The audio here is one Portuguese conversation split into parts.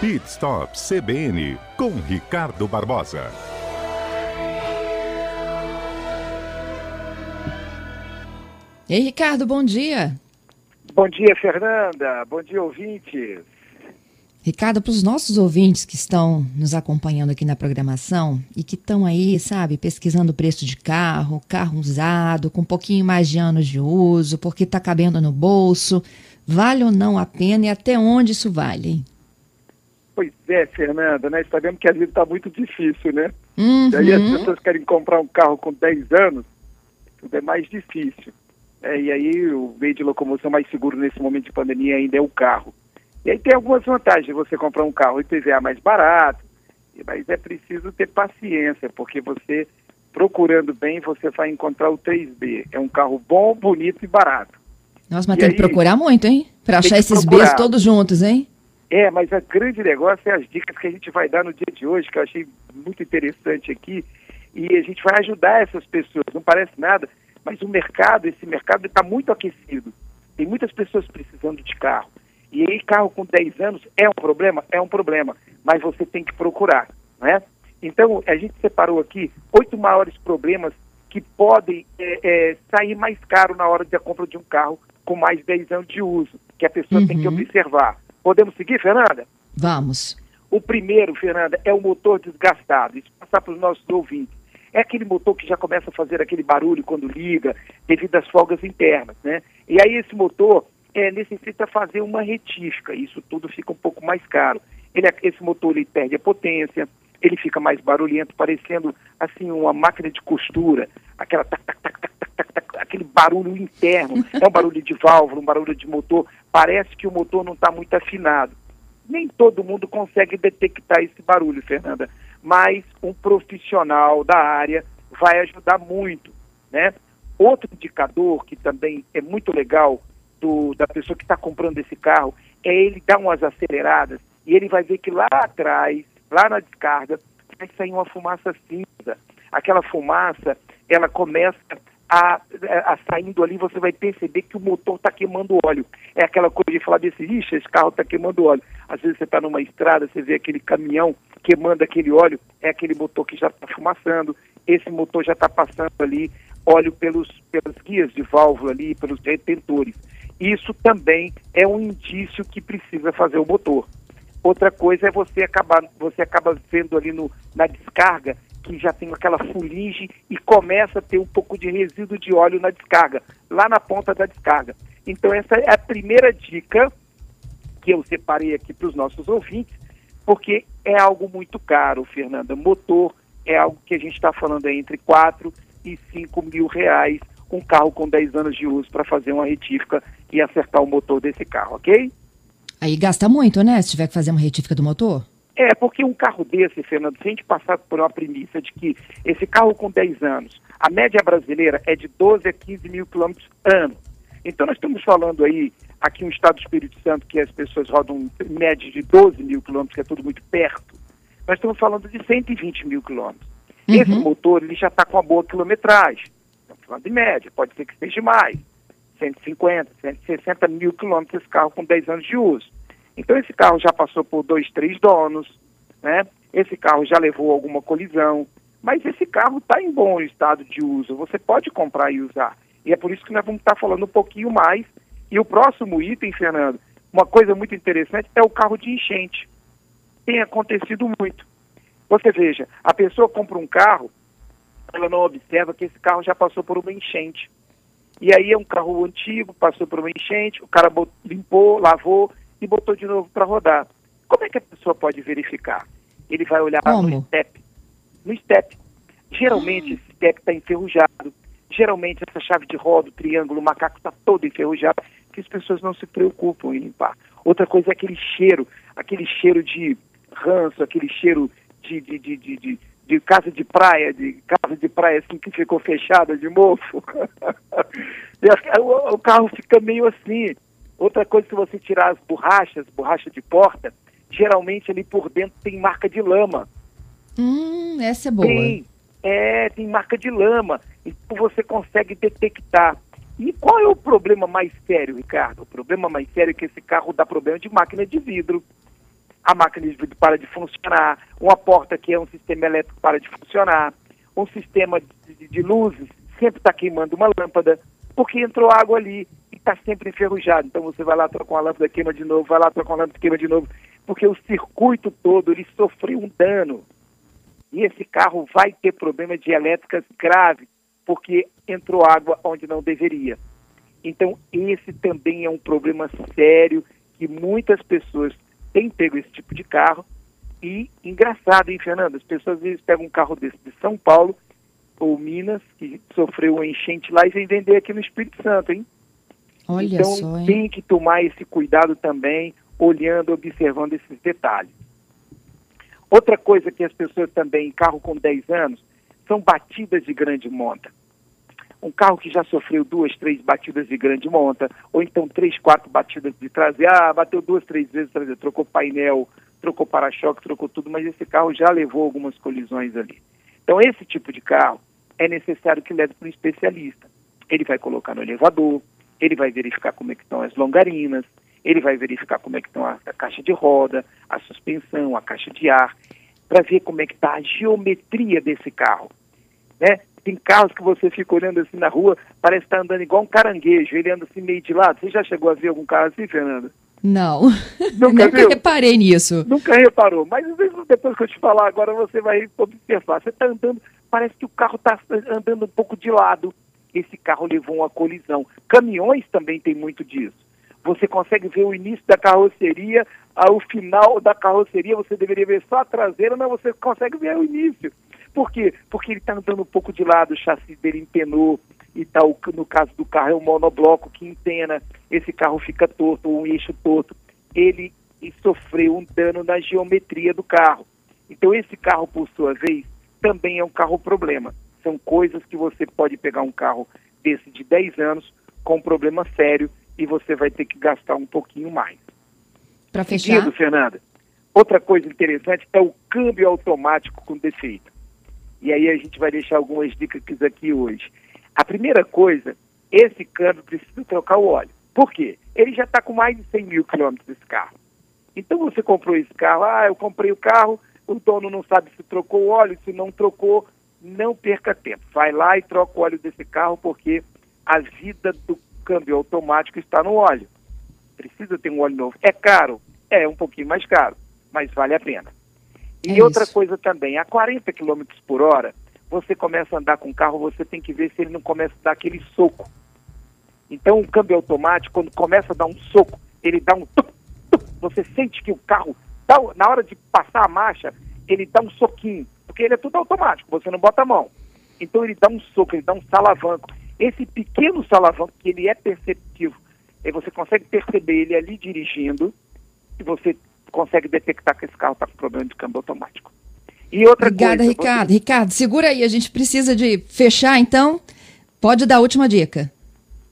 Pit Stop CBN com Ricardo Barbosa. Ei, Ricardo, bom dia. Bom dia, Fernanda. Bom dia, ouvintes. Ricardo, para os nossos ouvintes que estão nos acompanhando aqui na programação e que estão aí, sabe, pesquisando o preço de carro, carro usado, com um pouquinho mais de anos de uso, porque está cabendo no bolso, vale ou não a pena e até onde isso vale? Hein? Pois é, Fernanda, nós sabemos que a vida está muito difícil, né? Uhum. E aí as pessoas querem comprar um carro com 10 anos, tudo é mais difícil. É, e aí o meio de locomoção mais seguro nesse momento de pandemia ainda é o carro. E aí tem algumas vantagens você comprar um carro IPVA mais barato, mas é preciso ter paciência, porque você, procurando bem, você vai encontrar o 3B. É um carro bom, bonito e barato. Nossa, mas E tem aí, que procurar muito, hein? Para achar esses. Bs todos juntos, hein? É, mas o grande negócio é as dicas que a gente vai dar no dia de hoje, que eu achei muito interessante aqui, e a gente vai ajudar essas pessoas. Não parece nada, mas o mercado, esse mercado está muito aquecido. Tem muitas pessoas precisando de carro. E aí, carro com 10 anos é um problema? É um problema, mas você tem que procurar, né? Então, a gente separou aqui oito maiores problemas que podem é, é, sair mais caro na hora da compra de um carro com mais de 10 anos de uso, que a pessoa tem que Uhum. observar. Podemos seguir, Fernanda? Vamos. O primeiro, Fernanda, é o motor desgastado. Isso passar para os nossos ouvintes. É aquele motor que já começa a fazer aquele barulho quando liga, devido às folgas internas, né? E aí esse motor é, necessita fazer uma retífica. Isso tudo fica um pouco mais caro. Ele, é, esse motor ele perde a potência, ele fica mais barulhento, parecendo assim uma máquina de costura, aquela tac, tac, tac, tac, tac, tac, aquele barulho interno. É um barulho de válvula, um barulho de motor. Parece que o motor não está muito afinado nem todo mundo consegue detectar esse barulho, Fernanda, mas um profissional da área vai ajudar muito, né? Outro indicador que também é muito legal do, da pessoa que está comprando esse carro é ele dar umas aceleradas e ele vai ver que lá atrás, lá na descarga, vai sair uma fumaça cinza. Aquela fumaça, ela começa a, a saindo ali, você vai perceber que o motor está queimando óleo. É aquela coisa de falar desse, ixi, esse carro está queimando óleo. Às vezes você está numa estrada, você vê aquele caminhão queimando aquele óleo, é aquele motor que já está fumaçando, esse motor já está passando ali óleo pelos, pelas guias de válvula ali, pelos retentores. Isso também é um indício que precisa fazer o motor. Outra coisa é você acabar, você acaba vendo ali no, na descarga que já tem aquela fuligem e começa a ter um pouco de resíduo de óleo na descarga, lá na ponta da descarga. Então essa é a primeira dica que eu separei aqui para os nossos ouvintes, porque é algo muito caro, Fernanda. Motor é algo que a gente está falando aí entre 4 e 5 mil reais, um carro com 10 anos de uso para fazer uma retífica e acertar o motor desse carro, ok? Aí gasta muito, né? Se tiver que fazer uma retífica do motor? É, porque um carro desse, Fernando, se a gente passar por uma premissa de que esse carro com 10 anos, a média brasileira é de 12 a 15 mil quilômetros ano. Então nós estamos falando aí, aqui no estado do Espírito Santo, que as pessoas rodam em média de 12 mil quilômetros, que é tudo muito perto. Nós estamos falando de 120 mil quilômetros. Esse Uhum. motor, ele já está com uma boa quilometragem. Estamos falando de média, pode ser que seja mais. 150, 160 mil quilômetros esse carro com 10 anos de uso. Então esse carro já passou por dois, três donos, né? Esse carro já levou alguma colisão, mas esse carro está em bom estado de uso. Você pode comprar e usar. E é por isso que nós vamos estar falando um pouquinho mais. E o próximo item, Fernando, uma coisa muito interessante é o carro de enchente. Tem acontecido muito. Você veja, a pessoa compra um carro, ela não observa que esse carro já passou por uma enchente. E aí é um carro antigo, passou por uma enchente, o cara limpou, lavou e botou de novo para rodar. Como é que a pessoa pode verificar? Ele vai olhar Como? no step. No step. Geralmente esse step está enferrujado. Geralmente essa chave de roda, o triângulo, o macaco está todo enferrujado, que as pessoas não se preocupam em limpar. Outra coisa é aquele cheiro, aquele cheiro de ranço, aquele cheiro de, de, de, de, de, casa de praia, de casa de praia assim que ficou fechada de mofo. O, o carro fica meio assim. Outra coisa, se você tirar as borrachas, borracha de porta, geralmente ali por dentro tem marca de lama. Hum, essa é boa. Tem, é, tem marca de lama. Então você consegue detectar. E qual é o problema mais sério, Ricardo? O problema mais sério é que esse carro dá problema de máquina de vidro. a máquina de vidro para de funcionar, uma porta que é um sistema elétrico para de funcionar, um sistema de, de, luzes sempre está queimando uma lâmpada, porque entrou água ali e está sempre enferrujado. Então você vai lá, troca uma lâmpada, queima de novo, vai lá, troca uma lâmpada, queima de novo, porque o circuito todo ele sofreu um dano. E esse carro vai ter problema de elétricas grave, porque entrou água onde não deveria. Então, esse também é um problema sério que muitas pessoas têm pego esse tipo de carro. E engraçado, hein, Fernando? As pessoas às vezes pegam um carro desse de São Paulo ou Minas, que sofreu uma enchente lá, e vem vender aqui no Espírito Santo, hein? Olha então, só, tem que tomar esse cuidado também, olhando, observando esses detalhes. Outra coisa que as pessoas também, em carro com 10 anos, são batidas de grande monta um carro que já sofreu duas, três batidas de grande monta, ou então três, quatro batidas de traseira, ah, bateu duas, três vezes traseira, trocou painel, trocou para-choque, trocou tudo, mas esse carro já levou algumas colisões ali. Então, esse tipo de carro é necessário que leve para um especialista. Ele vai colocar no elevador, ele vai verificar como é que estão as longarinas, ele vai verificar como é que estão a, a caixa de roda, a suspensão, a caixa de ar, para ver como é que está a geometria desse carro. Né? Tem carros que você fica olhando assim na rua, parece estar tá andando igual um caranguejo, ele anda assim meio de lado. Você já chegou a ver algum carro assim, Fernanda? Não. Nunca Nunca reparei nisso. Nunca reparou, mas depois que eu te falar agora você vai observar. Você está andando, parece que o carro está andando um pouco de lado. Esse carro levou uma colisão. Caminhões também tem muito disso. Você consegue ver o início da carroceria, ao final da carroceria você deveria ver só a traseira, mas você consegue ver o início. Por quê? Porque ele está andando um pouco de lado, o chassi dele empenou, e tal, no caso do carro é um monobloco que empena, esse carro fica torto, um eixo torto. Ele sofreu um dano na geometria do carro. Então esse carro, por sua vez, também é um carro problema. São coisas que você pode pegar um carro desse de 10 anos com um problema sério e você vai ter que gastar um pouquinho mais. Para fechar? Seguindo, Fernanda, outra coisa interessante é o câmbio automático com defeito. E aí a gente vai deixar algumas dicas aqui hoje. A primeira coisa, esse câmbio precisa trocar o óleo. Por quê? Ele já está com mais de 100 mil quilômetros esse carro. Então você comprou esse carro, ah, eu comprei o carro, o dono não sabe se trocou o óleo, se não trocou, não perca tempo. Vai lá e troca o óleo desse carro, porque a vida do câmbio automático está no óleo. Precisa ter um óleo novo. É caro? É um pouquinho mais caro, mas vale a pena. E É outra isso. coisa também, a 40 km por hora, você começa a andar com o carro, você tem que ver se ele não começa a dar aquele soco. Então, o câmbio automático, quando começa a dar um soco, ele dá um tup, tup, você sente que o carro, dá, na hora de passar a marcha, ele dá um soquinho, porque ele é tudo automático, você não bota a mão. Então, ele dá um soco, ele dá um salavanco. Esse pequeno salavanco, que ele é perceptivo, e você consegue perceber ele ali dirigindo, e você consegue detectar que esse carro está com problema de câmbio automático. E outra Obrigada, coisa, Ricardo. Ricardo, segura aí, a gente precisa de fechar, então. Pode dar a última dica.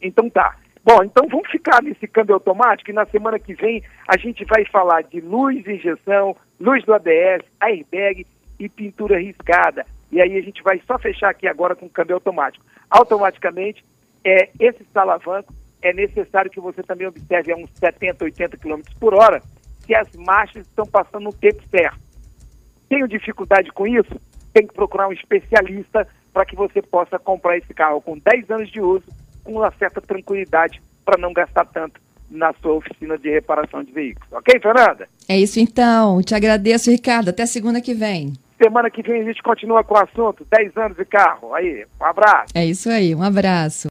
Então tá. Bom, então vamos ficar nesse câmbio automático e na semana que vem a gente vai falar de luz injeção, luz do ABS, airbag e pintura riscada. E aí a gente vai só fechar aqui agora com o câmbio automático. Automaticamente, é, esse salavanco é necessário que você também observe a uns 70, 80 km por hora se as marchas estão passando no tempo certo. Tenho dificuldade com isso? Tem que procurar um especialista para que você possa comprar esse carro com 10 anos de uso, com uma certa tranquilidade, para não gastar tanto na sua oficina de reparação de veículos. Ok, Fernanda? É isso então. Te agradeço, Ricardo. Até segunda que vem. Semana que vem a gente continua com o assunto 10 anos de carro. Aí, um abraço. É isso aí. Um abraço.